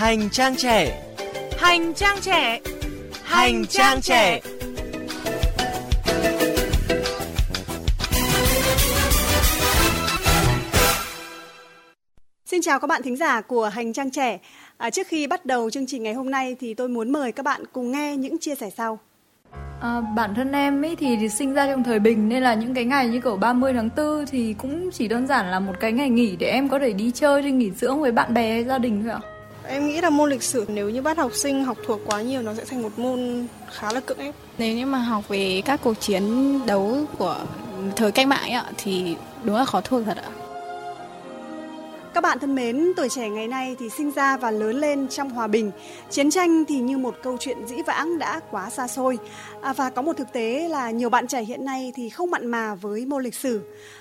Hành trang trẻ. Hành trang trẻ. Hành trang trẻ. Xin chào các bạn thính giả của Hành trang trẻ. À, trước khi bắt đầu chương trình ngày hôm nay thì tôi muốn mời các bạn cùng nghe những chia sẻ sau. À, bản thân em ấy thì, thì sinh ra trong thời bình nên là những cái ngày như kiểu 30 tháng 4 thì cũng chỉ đơn giản là một cái ngày nghỉ để em có thể đi chơi đi nghỉ dưỡng với bạn bè gia đình thôi ạ. Em nghĩ là môn lịch sử nếu như bắt học sinh học thuộc quá nhiều nó sẽ thành một môn khá là cưỡng ép. Nếu như mà học về các cuộc chiến đấu của thời cách mạng ấy ạ thì đúng là khó thuộc thật ạ. Các bạn thân mến, tuổi trẻ ngày nay thì sinh ra và lớn lên trong hòa bình. Chiến tranh thì như một câu chuyện dĩ vãng đã quá xa xôi. À, và có một thực tế là nhiều bạn trẻ hiện nay thì không mặn mà với môn lịch sử.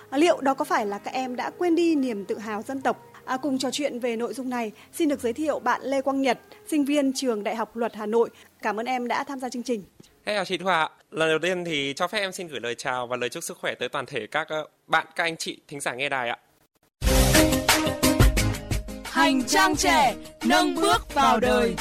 À, liệu đó có phải là các em đã quên đi niềm tự hào dân tộc? À, cùng trò chuyện về nội dung này, xin được giới thiệu bạn Lê Quang Nhật, sinh viên trường Đại học Luật Hà Nội. Cảm ơn em đã tham gia chương trình. Hey, chào chị Thu Hà. Lần đầu tiên thì cho phép em xin gửi lời chào và lời chúc sức khỏe tới toàn thể các ờ, bạn, các anh chị thính giả nghe đài ạ. Hành trang trẻ nâng bước vào đời.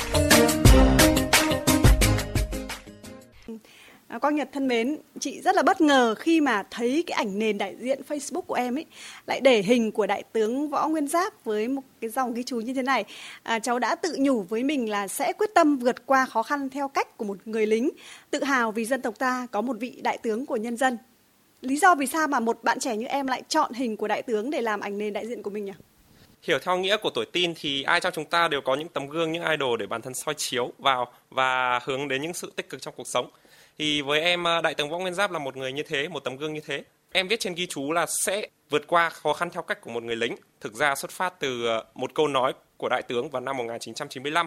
À, Quang Nhật thân mến, chị rất là bất ngờ khi mà thấy cái ảnh nền đại diện Facebook của em ấy lại để hình của đại tướng Võ Nguyên Giáp với một cái dòng ghi chú như thế này. À, cháu đã tự nhủ với mình là sẽ quyết tâm vượt qua khó khăn theo cách của một người lính, tự hào vì dân tộc ta có một vị đại tướng của nhân dân. Lý do vì sao mà một bạn trẻ như em lại chọn hình của đại tướng để làm ảnh nền đại diện của mình nhỉ? Hiểu theo nghĩa của tuổi tin thì ai trong chúng ta đều có những tấm gương, những idol để bản thân soi chiếu vào và hướng đến những sự tích cực trong cuộc sống. Thì với em à, đại tướng Võ Nguyên Giáp là một người như thế, một tấm gương như thế. Em viết trên ghi chú là sẽ vượt qua khó khăn theo cách của một người lính. Thực ra xuất phát từ à, một câu nói của đại tướng vào năm 1995.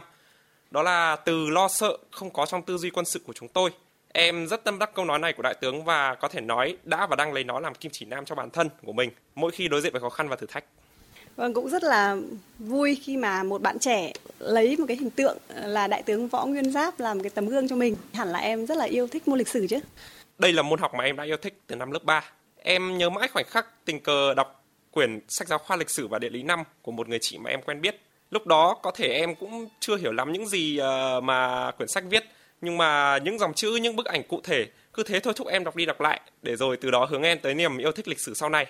Đó là từ lo sợ không có trong tư duy quân sự của chúng tôi. Em rất tâm đắc câu nói này của đại tướng và có thể nói đã và đang lấy nó làm kim chỉ nam cho bản thân của mình mỗi khi đối diện với khó khăn và thử thách. Vâng, cũng rất là vui khi mà một bạn trẻ lấy một cái hình tượng là đại tướng Võ Nguyên Giáp làm cái tấm gương cho mình. Hẳn là em rất là yêu thích môn lịch sử chứ. Đây là môn học mà em đã yêu thích từ năm lớp 3. Em nhớ mãi khoảnh khắc tình cờ đọc quyển sách giáo khoa lịch sử và địa lý năm của một người chị mà em quen biết. Lúc đó có thể em cũng chưa hiểu lắm những gì ờ, mà quyển sách viết, nhưng mà những dòng chữ, những bức ảnh cụ thể cứ thế thôi thúc em đọc đi đọc lại để rồi từ đó hướng em tới niềm yêu thích lịch sử sau này.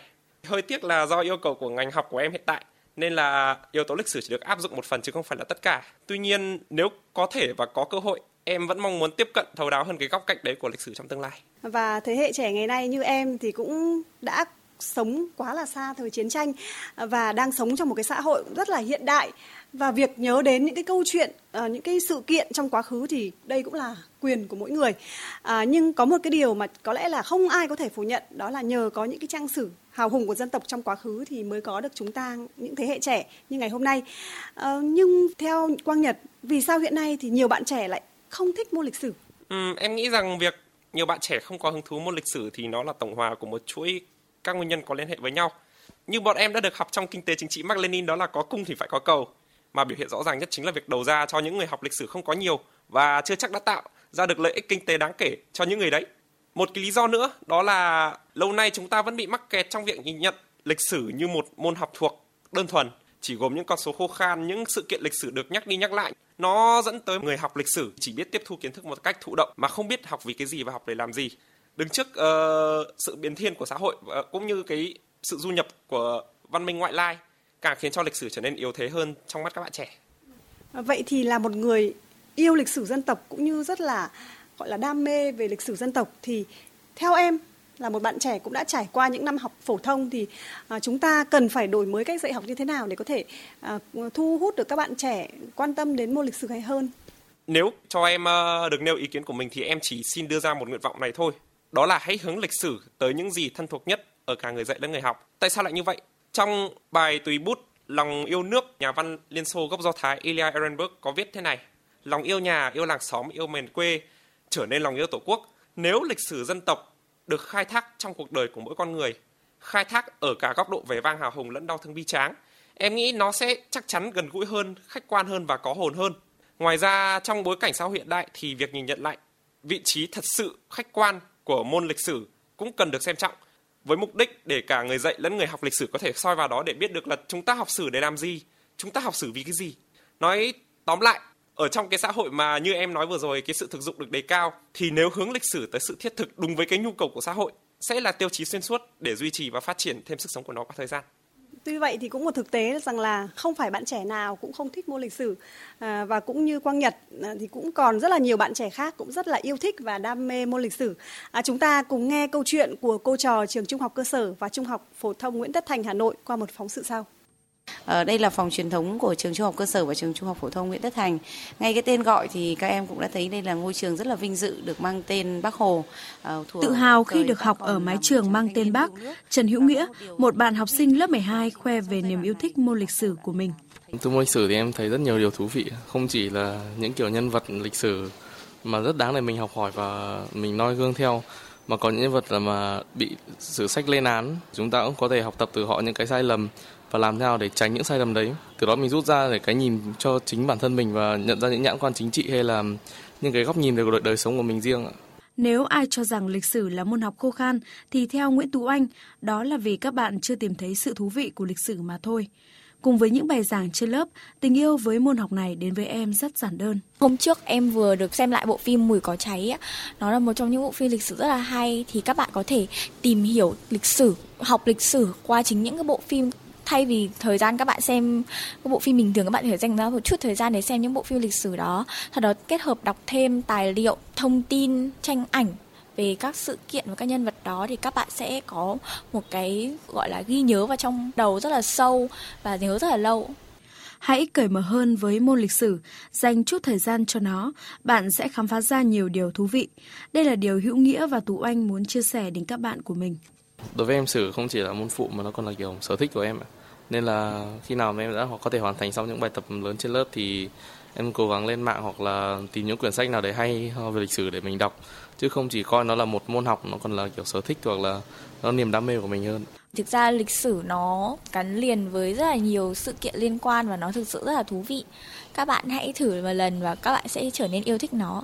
Hơi tiếc là do yêu cầu của ngành học của em hiện tại, nên là yếu tố lịch sử chỉ được áp dụng một phần chứ không phải là tất cả. Tuy nhiên, nếu có thể và có cơ hội, em vẫn mong muốn tiếp cận thấu đáo hơn cái góc cạnh đấy của lịch sử trong tương lai. Và thế hệ trẻ ngày nay như em thì cũng đã sống quá là xa thời chiến tranh và đang sống trong một cái xã hội rất là hiện đại và việc nhớ đến những cái câu chuyện ờ, những cái sự kiện trong quá khứ thì đây cũng là quyền của mỗi người. À, nhưng có một cái điều mà có lẽ là không ai có thể phủ nhận đó là nhờ có những cái trang sử hào hùng của dân tộc trong quá khứ thì mới có được chúng ta những thế hệ trẻ như ngày hôm nay. À, nhưng theo quang nhật vì sao hiện nay thì nhiều bạn trẻ lại không thích môn lịch sử? Ừ, em nghĩ rằng việc nhiều bạn trẻ không có hứng thú môn lịch sử thì nó là tổng hòa của một chuỗi các nguyên nhân có liên hệ với nhau. Như bọn em đã được học trong kinh tế chính trị Mark Lenin đó là có cung thì phải có cầu, mà biểu hiện rõ ràng nhất chính là việc đầu ra cho những người học lịch sử không có nhiều và chưa chắc đã tạo ra được lợi ích kinh tế đáng kể cho những người đấy. Một cái lý do nữa đó là lâu nay chúng ta vẫn bị mắc kẹt trong việc nhìn nhận lịch sử như một môn học thuộc đơn thuần, chỉ gồm những con số khô khan, những sự kiện lịch sử được nhắc đi nhắc lại. Nó dẫn tới người học lịch sử chỉ biết tiếp thu kiến thức một cách thụ động mà không biết học vì cái gì và học để làm gì. Đứng trước uh, sự biến thiên của xã hội uh, cũng như cái sự du nhập của văn minh ngoại lai càng khiến cho lịch sử trở nên yếu thế hơn trong mắt các bạn trẻ. vậy thì là một người yêu lịch sử dân tộc cũng như rất là gọi là đam mê về lịch sử dân tộc thì theo em là một bạn trẻ cũng đã trải qua những năm học phổ thông thì à, chúng ta cần phải đổi mới cách dạy học như thế nào để có thể à, thu hút được các bạn trẻ quan tâm đến môn lịch sử hay hơn Nếu cho em ờ, được nêu ý kiến của mình thì em chỉ xin đưa ra một nguyện vọng này thôi. Đó là hãy hướng lịch sử tới những gì thân thuộc nhất ở cả người dạy lẫn người học. Tại sao lại như vậy? Trong bài tùy bút Lòng yêu nước, nhà văn Liên Xô gốc Do Thái Ilya Ehrenberg có viết thế này. Lòng yêu nhà, yêu làng xóm, yêu miền quê trở nên lòng yêu tổ quốc. Nếu lịch sử dân tộc được khai thác trong cuộc đời của mỗi con người, khai thác ở cả góc độ vẻ vang hào hùng lẫn đau thương bi tráng, em nghĩ nó sẽ chắc chắn gần gũi hơn, khách quan hơn và có hồn hơn. Ngoài ra trong bối cảnh xã hội hiện đại thì việc nhìn nhận lại vị trí thật sự khách quan của môn lịch sử cũng cần được xem trọng với mục đích để cả người dạy lẫn người học lịch sử có thể soi vào đó để biết được là chúng ta học sử để làm gì, chúng ta học sử vì cái gì. Nói tóm lại ở trong cái xã hội mà như em nói vừa rồi cái sự thực dụng được đề cao thì nếu hướng lịch sử tới sự thiết thực đúng với cái nhu cầu của xã hội sẽ là tiêu chí xuyên suốt để duy trì và phát triển thêm sức sống của nó qua thời gian. Tuy vậy thì cũng một thực tế rằng là không phải bạn trẻ nào cũng không thích môn lịch sử à, và cũng như Quang Nhật à, thì cũng còn rất là nhiều bạn trẻ khác cũng rất là yêu thích và đam mê môn lịch sử. À, chúng ta cùng nghe câu chuyện của cô trò trường Trung học cơ sở và Trung học phổ thông Nguyễn Tất Thành Hà Nội qua một phóng sự sau. Ở đây là phòng truyền thống của trường trung học cơ sở và trường trung học phổ thông Nguyễn Tất Thành. Ngay cái tên gọi thì các em cũng đã thấy đây là ngôi trường rất là vinh dự được mang tên Bác Hồ. Uh, Tự hào khi được học ở mái trường mang tên Bác, Trần Hữu Nghĩa, một bạn học sinh lớp 12 khoe về niềm yêu thích môn lịch sử của mình. Từ môn lịch sử thì em thấy rất nhiều điều thú vị, không chỉ là những kiểu nhân vật lịch sử mà rất đáng để mình học hỏi và mình noi gương theo mà có những nhân vật là mà bị sử sách lên án chúng ta cũng có thể học tập từ họ những cái sai lầm và làm thế nào để tránh những sai lầm đấy từ đó mình rút ra để cái nhìn cho chính bản thân mình và nhận ra những nhãn quan chính trị hay là những cái góc nhìn về đời, đời sống của mình riêng nếu ai cho rằng lịch sử là môn học khô khan thì theo Nguyễn Tú Anh, đó là vì các bạn chưa tìm thấy sự thú vị của lịch sử mà thôi. Cùng với những bài giảng trên lớp, tình yêu với môn học này đến với em rất giản đơn. Hôm trước em vừa được xem lại bộ phim Mùi có cháy. Nó là một trong những bộ phim lịch sử rất là hay. Thì các bạn có thể tìm hiểu lịch sử, học lịch sử qua chính những cái bộ phim thay vì thời gian các bạn xem các bộ phim bình thường các bạn phải dành ra một chút thời gian để xem những bộ phim lịch sử đó sau đó kết hợp đọc thêm tài liệu thông tin tranh ảnh về các sự kiện và các nhân vật đó thì các bạn sẽ có một cái gọi là ghi nhớ vào trong đầu rất là sâu và nhớ rất là lâu Hãy cởi mở hơn với môn lịch sử, dành chút thời gian cho nó, bạn sẽ khám phá ra nhiều điều thú vị. Đây là điều hữu nghĩa và Tú Anh muốn chia sẻ đến các bạn của mình. Đối với em sử không chỉ là môn phụ mà nó còn là kiểu sở thích của em. Nên là khi nào mà em đã có thể hoàn thành xong những bài tập lớn trên lớp thì em cố gắng lên mạng hoặc là tìm những quyển sách nào đấy hay về lịch sử để mình đọc. Chứ không chỉ coi nó là một môn học, nó còn là kiểu sở thích hoặc là nó niềm đam mê của mình hơn. Thực ra lịch sử nó gắn liền với rất là nhiều sự kiện liên quan và nó thực sự rất là thú vị. Các bạn hãy thử một lần và các bạn sẽ trở nên yêu thích nó.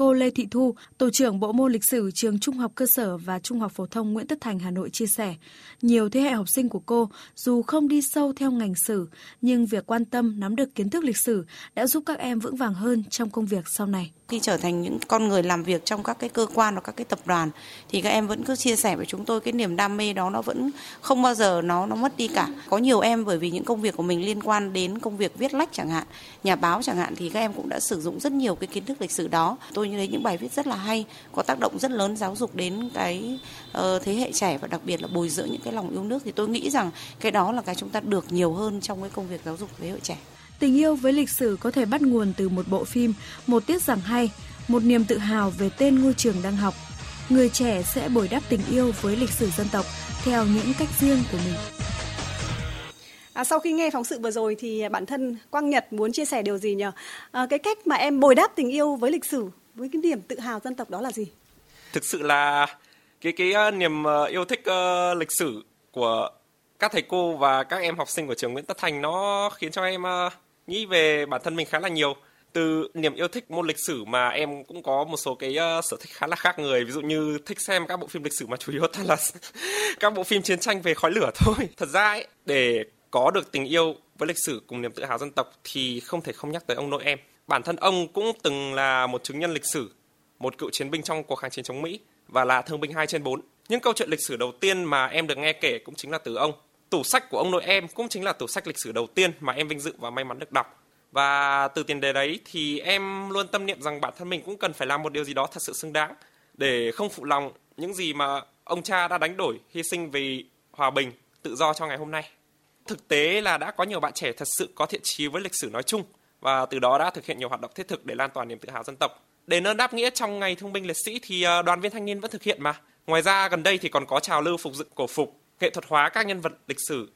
Cô Lê Thị Thu, tổ trưởng bộ môn lịch sử trường Trung học cơ sở và Trung học phổ thông Nguyễn Tất Thành Hà Nội chia sẻ, nhiều thế hệ học sinh của cô dù không đi sâu theo ngành sử, nhưng việc quan tâm nắm được kiến thức lịch sử đã giúp các em vững vàng hơn trong công việc sau này khi trở thành những con người làm việc trong các cái cơ quan hoặc các cái tập đoàn thì các em vẫn cứ chia sẻ với chúng tôi cái niềm đam mê đó nó vẫn không bao giờ nó nó mất đi cả. Có nhiều em bởi vì những công việc của mình liên quan đến công việc viết lách chẳng hạn nhà báo chẳng hạn thì các em cũng đã sử dụng rất nhiều cái kiến thức lịch sử đó. Tôi như thấy những bài viết rất là hay có tác động rất lớn giáo dục đến cái uh, thế hệ trẻ và đặc biệt là bồi dưỡng những cái lòng yêu nước. Thì tôi nghĩ rằng cái đó là cái chúng ta được nhiều hơn trong cái công việc giáo dục thế hệ trẻ. Tình yêu với lịch sử có thể bắt nguồn từ một bộ phim, một tiết giảng hay, một niềm tự hào về tên ngôi trường đang học. Người trẻ sẽ bồi đắp tình yêu với lịch sử dân tộc theo những cách riêng của mình. À, sau khi nghe phóng sự vừa rồi thì bản thân Quang Nhật muốn chia sẻ điều gì nhỉ? À, cái cách mà em bồi đắp tình yêu với lịch sử, với cái niềm tự hào dân tộc đó là gì? Thực sự là cái cái uh, niềm uh, yêu thích uh, lịch sử của các thầy cô và các em học sinh của trường Nguyễn Tất Thành nó khiến cho em uh, nghĩ về bản thân mình khá là nhiều từ niềm yêu thích môn lịch sử mà em cũng có một số cái uh, sở thích khá là khác người ví dụ như thích xem các bộ phim lịch sử mà chủ yếu toàn là các bộ phim chiến tranh về khói lửa thôi thật ra ấy để có được tình yêu với lịch sử cùng niềm tự hào dân tộc thì không thể không nhắc tới ông nội em bản thân ông cũng từng là một chứng nhân lịch sử một cựu chiến binh trong cuộc kháng chiến chống Mỹ và là thương binh 2 trên 4. Những câu chuyện lịch sử đầu tiên mà em được nghe kể cũng chính là từ ông. Tủ sách của ông nội em cũng chính là tủ sách lịch sử đầu tiên mà em vinh dự và may mắn được đọc. Và từ tiền đề đấy thì em luôn tâm niệm rằng bản thân mình cũng cần phải làm một điều gì đó thật sự xứng đáng để không phụ lòng những gì mà ông cha đã đánh đổi, hy sinh vì hòa bình, tự do cho ngày hôm nay. Thực tế là đã có nhiều bạn trẻ thật sự có thiện chí với lịch sử nói chung và từ đó đã thực hiện nhiều hoạt động thiết thực để lan tỏa niềm tự hào dân tộc. Để ơn đáp nghĩa trong ngày thương binh liệt sĩ thì ờ, đoàn viên thanh niên vẫn thực hiện mà. Ngoài ra gần đây thì còn có trào lưu phục dựng cổ phục, nghệ thuật hóa các nhân vật lịch sử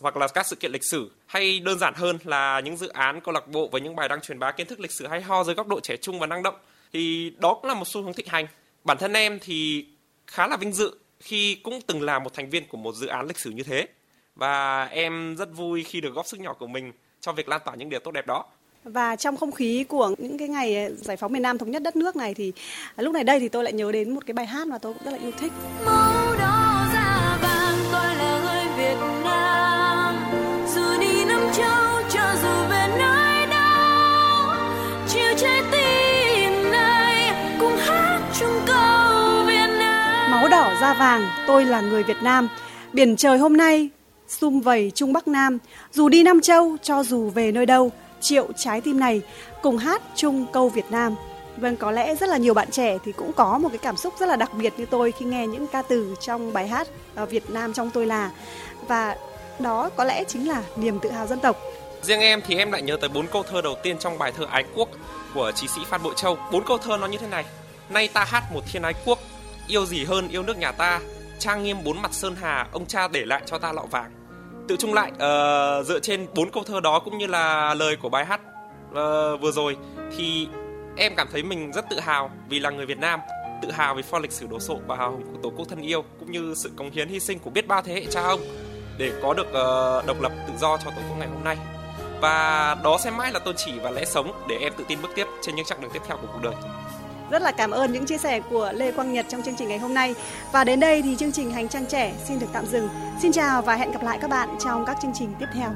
hoặc là các sự kiện lịch sử hay đơn giản hơn là những dự án câu lạc bộ với những bài đăng truyền bá kiến thức lịch sử hay ho dưới góc độ trẻ trung và năng động. Thì đó cũng là một xu hướng thịnh hành. Bản thân em thì khá là vinh dự khi cũng từng là một thành viên của một dự án lịch sử như thế. Và em rất vui khi được góp sức nhỏ của mình cho việc lan tỏa những điều tốt đẹp đó. Và trong không khí của những cái ngày giải phóng miền Nam thống nhất đất nước này thì lúc này đây thì tôi lại nhớ đến một cái bài hát mà tôi cũng rất là yêu thích. Màu đỏ da vàng, tôi là người Việt Nam. Biển trời hôm nay, sum vầy Trung Bắc Nam. Dù đi Nam Châu, cho dù về nơi đâu, triệu trái tim này cùng hát chung câu Việt Nam. Vâng, có lẽ rất là nhiều bạn trẻ thì cũng có một cái cảm xúc rất là đặc biệt như tôi khi nghe những ca từ trong bài hát ờ, Việt Nam trong tôi là và đó có lẽ chính là niềm tự hào dân tộc. Riêng em thì em lại nhớ tới bốn câu thơ đầu tiên trong bài thơ Ái Quốc của chí sĩ Phan Bội Châu. Bốn câu thơ nó như thế này: Nay ta hát một thiên ái quốc, yêu gì hơn yêu nước nhà ta, trang nghiêm bốn mặt sơn hà, ông cha để lại cho ta lọ vàng. Tự trung lại uh, dựa trên bốn câu thơ đó cũng như là lời của bài hát uh, vừa rồi thì em cảm thấy mình rất tự hào vì là người Việt Nam tự hào về pho lịch sử đổ sộ và hào hùng của tổ quốc thân yêu cũng như sự cống hiến hy sinh của biết bao thế hệ cha ông để có được uh, độc lập tự do cho tổ quốc ngày hôm nay và đó sẽ mãi là tôn chỉ và lẽ sống để em tự tin bước tiếp trên những chặng đường tiếp theo của cuộc đời. Rất là cảm ơn những chia sẻ của Lê Quang Nhật trong chương trình ngày hôm nay. Và đến đây thì chương trình Hành trang trẻ xin được tạm dừng. Xin chào và hẹn gặp lại các bạn trong các chương trình tiếp theo.